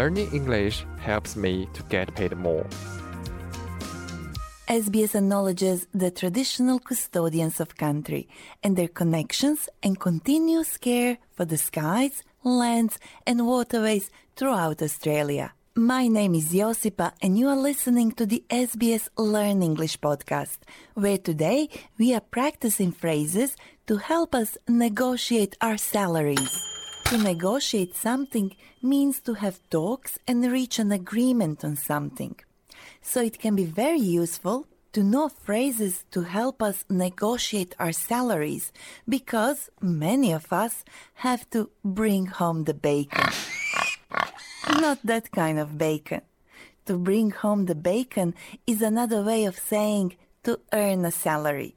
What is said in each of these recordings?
learning English helps me to get paid more. SBS acknowledges the traditional custodians of country and their connections and continuous care for the skies, lands, and waterways throughout Australia. My name is Josipa, and you are listening to the SBS Learn English podcast, where today we are practicing phrases to help us negotiate our salaries. To negotiate something means to have talks and reach an agreement on something. So it can be very useful to know phrases to help us negotiate our salaries because many of us have to bring home the bacon. Not that kind of bacon. To bring home the bacon is another way of saying to earn a salary,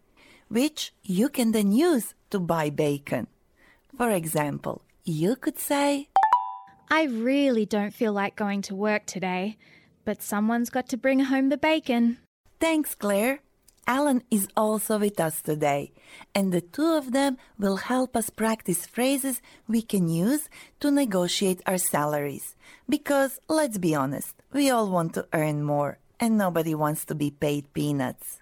which you can then use to buy bacon. For example, you could say, I really don't feel like going to work today, but someone's got to bring home the bacon. Thanks, Claire. Alan is also with us today, and the two of them will help us practice phrases we can use to negotiate our salaries. Because, let's be honest, we all want to earn more, and nobody wants to be paid peanuts.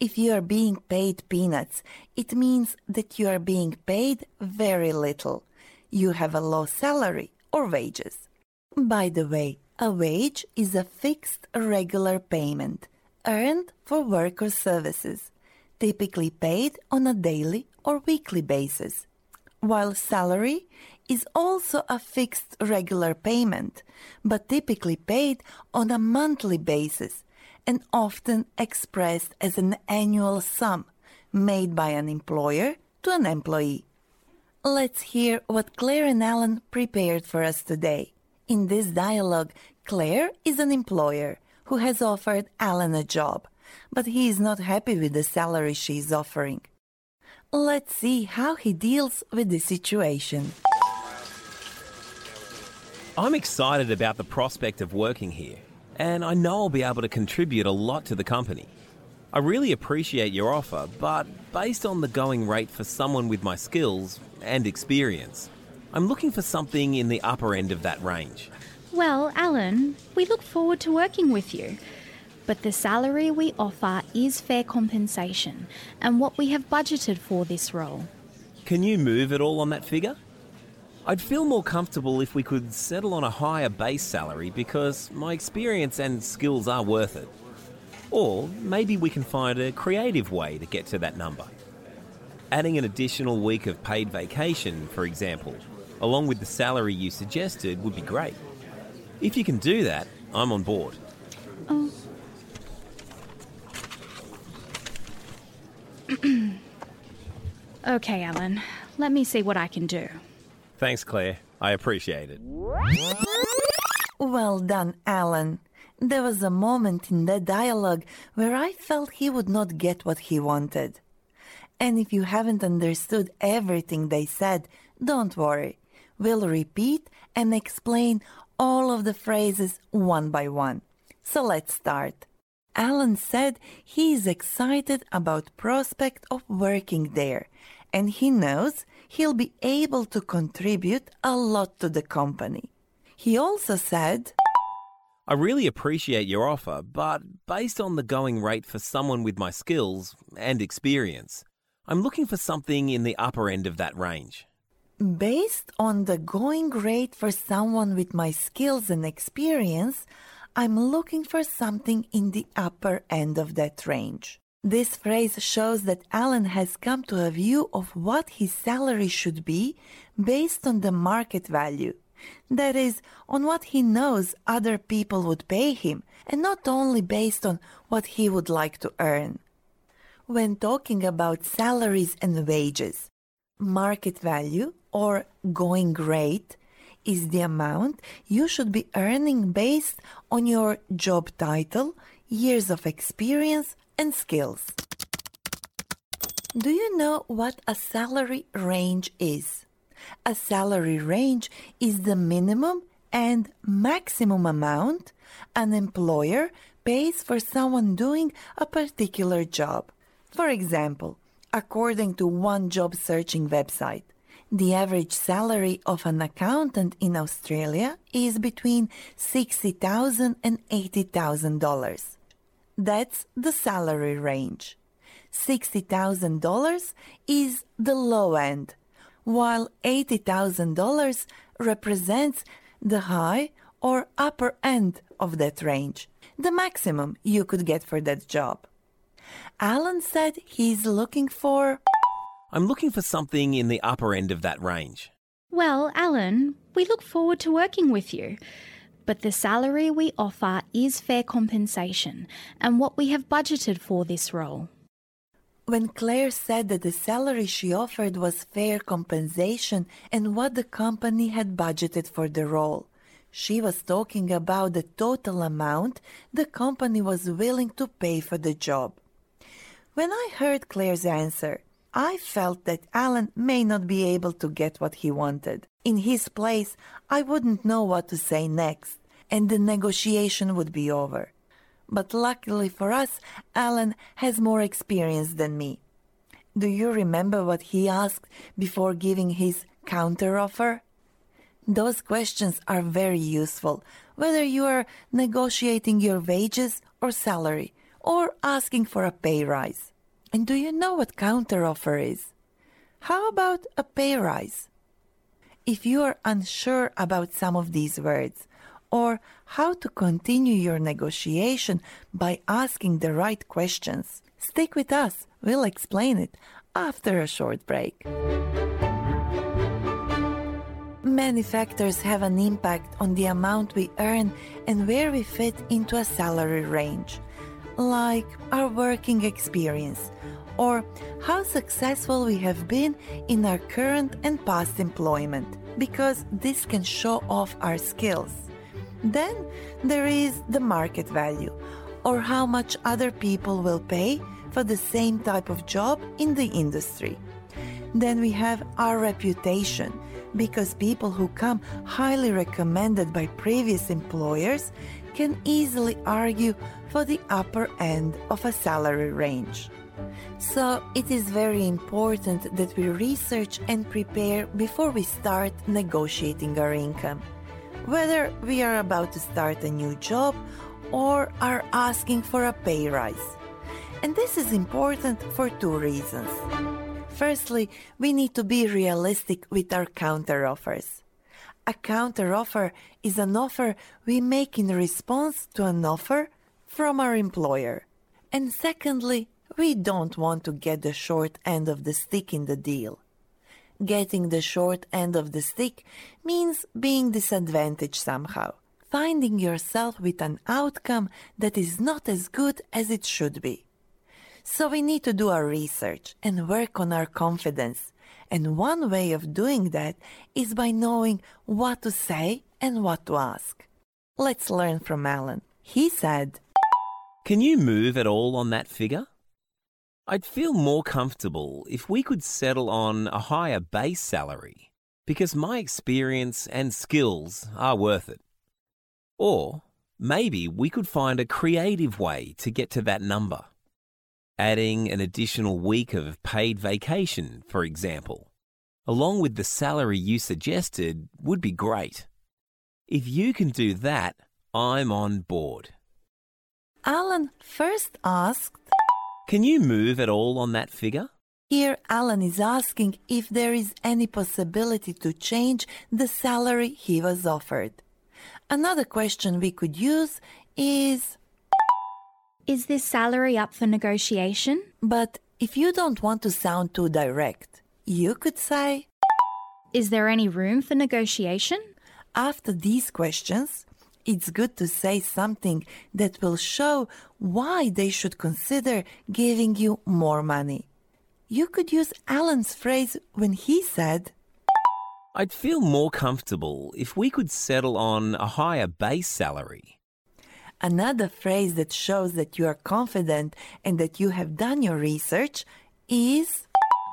If you are being paid peanuts, it means that you are being paid very little. You have a low salary or wages. By the way, a wage is a fixed regular payment earned for work or services, typically paid on a daily or weekly basis, while salary is also a fixed regular payment, but typically paid on a monthly basis and often expressed as an annual sum made by an employer to an employee. Let's hear what Claire and Alan prepared for us today. In this dialogue, Claire is an employer who has offered Alan a job, but he is not happy with the salary she is offering. Let's see how he deals with the situation. I'm excited about the prospect of working here, and I know I'll be able to contribute a lot to the company. I really appreciate your offer, but based on the going rate for someone with my skills and experience, I'm looking for something in the upper end of that range. Well, Alan, we look forward to working with you. But the salary we offer is fair compensation and what we have budgeted for this role. Can you move at all on that figure? I'd feel more comfortable if we could settle on a higher base salary because my experience and skills are worth it. Or maybe we can find a creative way to get to that number. Adding an additional week of paid vacation, for example, along with the salary you suggested, would be great. If you can do that, I'm on board. Oh. okay, Alan. Let me see what I can do. Thanks, Claire. I appreciate it. Well done, Alan. There was a moment in that dialogue where I felt he would not get what he wanted. And if you haven't understood everything they said, don't worry. We'll repeat and explain all of the phrases one by one. So let's start. Alan said he is excited about prospect of working there and he knows he'll be able to contribute a lot to the company. He also said, I really appreciate your offer, but based on the going rate for someone with my skills and experience, I'm looking for something in the upper end of that range. Based on the going rate for someone with my skills and experience, I'm looking for something in the upper end of that range. This phrase shows that Alan has come to a view of what his salary should be based on the market value. That is, on what he knows other people would pay him, and not only based on what he would like to earn. When talking about salaries and wages, market value or going rate is the amount you should be earning based on your job title, years of experience, and skills. Do you know what a salary range is? A salary range is the minimum and maximum amount an employer pays for someone doing a particular job. For example, according to one job searching website, The average salary of an accountant in Australia is between $60,000 and $80,000. That's the salary range. $60,000 is the low end, while $80,000 represents the high or upper end of that range, the maximum you could get for that job. Alan said he's looking for. I'm looking for something in the upper end of that range. Well, Alan, we look forward to working with you. But the salary we offer is fair compensation and what we have budgeted for this role. When Claire said that the salary she offered was fair compensation and what the company had budgeted for the role, she was talking about the total amount the company was willing to pay for the job. When I heard Claire's answer, I felt that Alan may not be able to get what he wanted. In his place, I wouldn't know what to say next, and the negotiation would be over. But luckily for us, Alan has more experience than me. Do you remember what he asked before giving his counteroffer? Those questions are very useful, whether you are negotiating your wages or salary, or asking for a pay rise. And do you know what counteroffer is? How about a pay rise? If you are unsure about some of these words, or how to continue your negotiation by asking the right questions, stick with us. We'll explain it after a short break. Many factors have an impact on the amount we earn and where we fit into a salary range, like our working experience or how successful we have been in our current and past employment, because this can show off our skills. Then there is the market value, or how much other people will pay for the same type of job in the industry. Then we have our reputation, because people who come highly recommended by previous employers can easily argue for the upper end of a salary range. So it is very important that we research and prepare before we start negotiating our income. Whether we are about to start a new job or are asking for a pay rise. And this is important for two reasons. Firstly, we need to be realistic with our counteroffers. A counteroffer is an offer we make in response to an offer from our employer. And secondly, we don't want to get the short end of the stick in the deal. Getting the short end of the stick means being disadvantaged somehow, finding yourself with an outcome that is not as good as it should be. So we need to do our research and work on our confidence. And one way of doing that is by knowing what to say and what to ask. Let's learn from Alan. He said, Can you move at all on that figure? I'd feel more comfortable if we could settle on a higher base salary because my experience and skills are worth it. Or maybe we could find a creative way to get to that number. Adding an additional week of paid vacation, for example, along with the salary you suggested, would be great. If you can do that, I'm on board. Alan first asked, Can you move at all on that figure? Here, Alan is asking if there is any possibility to change the salary he was offered. Another question we could use is Is this salary up for negotiation? But if you don't want to sound too direct, you could say, Is there any room for negotiation? after these questions, it's good to say something that will show why they should consider giving you more money. You could use Alan's phrase when he said, I'd feel more comfortable if we could settle on a higher base salary. Another phrase that shows that you are confident and that you have done your research is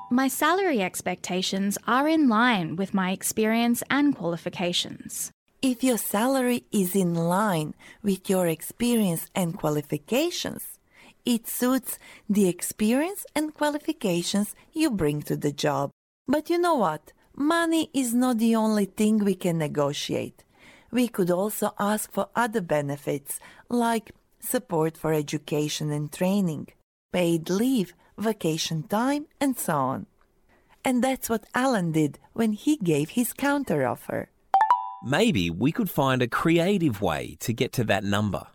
My salary expectations are in line with my experience and qualifications. If your salary is in line with your experience and qualifications, it suits the experience and qualifications you bring to the job. But you know what? money is not the only thing we can negotiate. We could also ask for other benefits like support for education and training, paid leave, vacation time, and so on. And that's what Alan did when he gave his counteroffer. Maybe we could find a creative way to get to that number.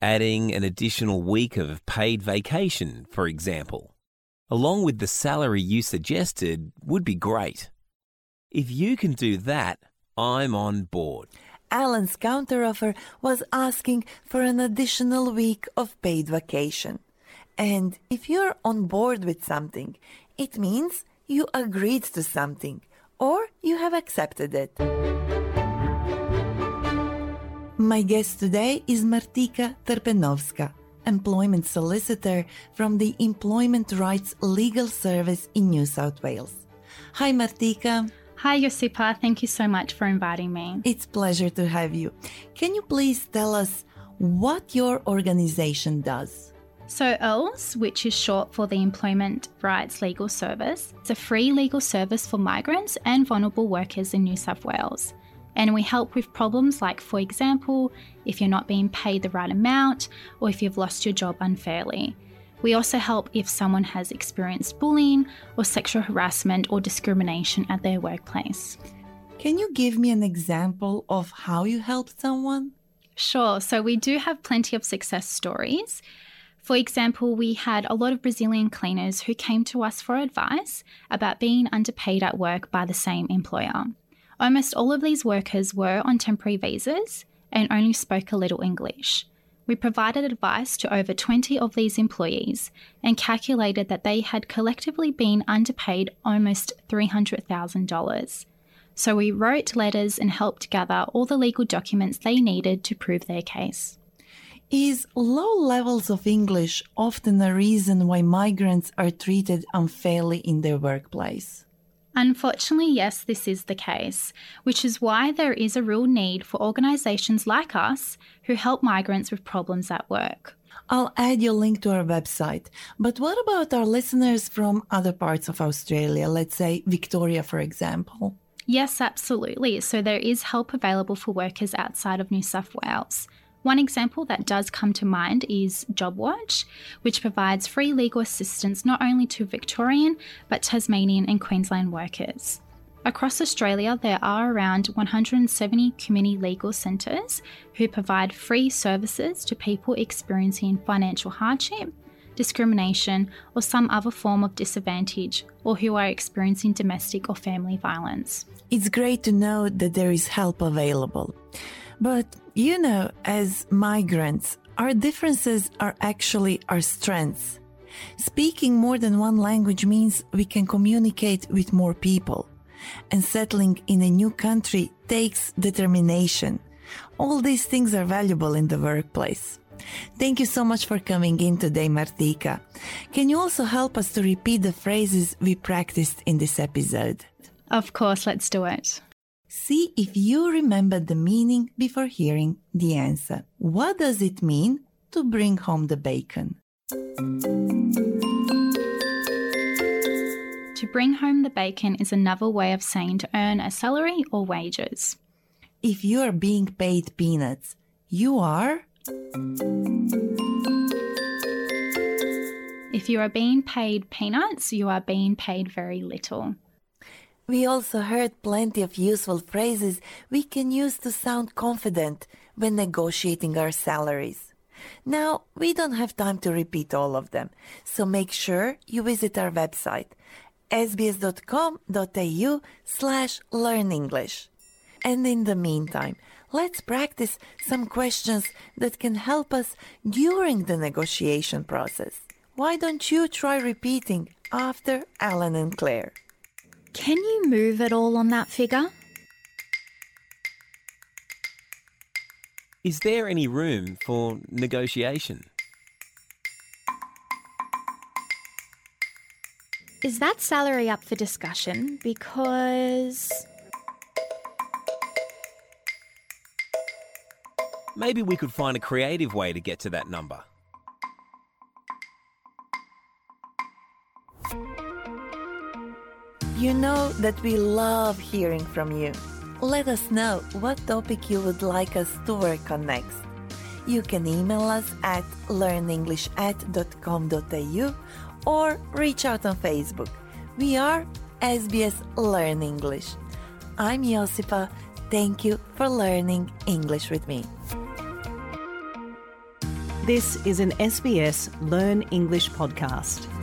Adding an additional week of paid vacation, for example, along with the salary you suggested, would be great. If you can do that, I'm on board. Alan's counteroffer was asking for an additional week of paid vacation. And if you're on board with something, it means you agreed to something or you have accepted it. My guest today is Martika Terpenovska, employment solicitor from the Employment Rights Legal Service in New South Wales. Hi, Martika. Hi, Josipa. Thank you so much for inviting me. It's a pleasure to have you. Can you please tell us what your organization does? So, ELS, which is short for the Employment Rights Legal Service, is a free legal service for migrants and vulnerable workers in New South Wales. And we help with problems like, for example, if you're not being paid the right amount or if you've lost your job unfairly. We also help if someone has experienced bullying or sexual harassment or discrimination at their workplace. Can you give me an example of how you helped someone? Sure, so we do have plenty of success stories. For example, we had a lot of Brazilian cleaners who came to us for advice about being underpaid at work by the same employer. Almost all of these workers were on temporary visas and only spoke a little English. We provided advice to over 20 of these employees and calculated that they had collectively been underpaid almost $300,000. So we wrote letters and helped gather all the legal documents they needed to prove their case. Is low levels of English often a reason why migrants are treated unfairly in their workplace? Unfortunately, yes, this is the case, which is why there is a real need for organisations like us who help migrants with problems at work. I'll add your link to our website. But what about our listeners from other parts of Australia, let's say Victoria, for example? Yes, absolutely. So there is help available for workers outside of New South Wales. One example that does come to mind is JobWatch, which provides free legal assistance not only to Victorian but Tasmanian and Queensland workers. Across Australia, there are around 170 community legal centres who provide free services to people experiencing financial hardship, discrimination, or some other form of disadvantage, or who are experiencing domestic or family violence. It's great to know that there is help available. But you know, as migrants, our differences are actually our strengths. Speaking more than one language means we can communicate with more people. And settling in a new country takes determination. All these things are valuable in the workplace. Thank you so much for coming in today, Martika. Can you also help us to repeat the phrases we practiced in this episode? Of course, let's do it. See if you remember the meaning before hearing the answer. What does it mean to bring home the bacon? To bring home the bacon is another way of saying to earn a salary or wages. If you are being paid peanuts, you are. If you are being paid peanuts, you are being paid very little. We also heard plenty of useful phrases we can use to sound confident when negotiating our salaries. Now, we don't have time to repeat all of them, so make sure you visit our website sbs.com.au slash learn English. And in the meantime, let's practice some questions that can help us during the negotiation process. Why don't you try repeating after Alan and Claire? Can you move at all on that figure? Is there any room for negotiation? Is that salary up for discussion? Because. Maybe we could find a creative way to get to that number. You know that we love hearing from you. Let us know what topic you would like us to work on next. You can email us at learnenglishat.com.au or reach out on Facebook. We are SBS Learn English. I'm Josipa. Thank you for learning English with me. This is an SBS Learn English podcast.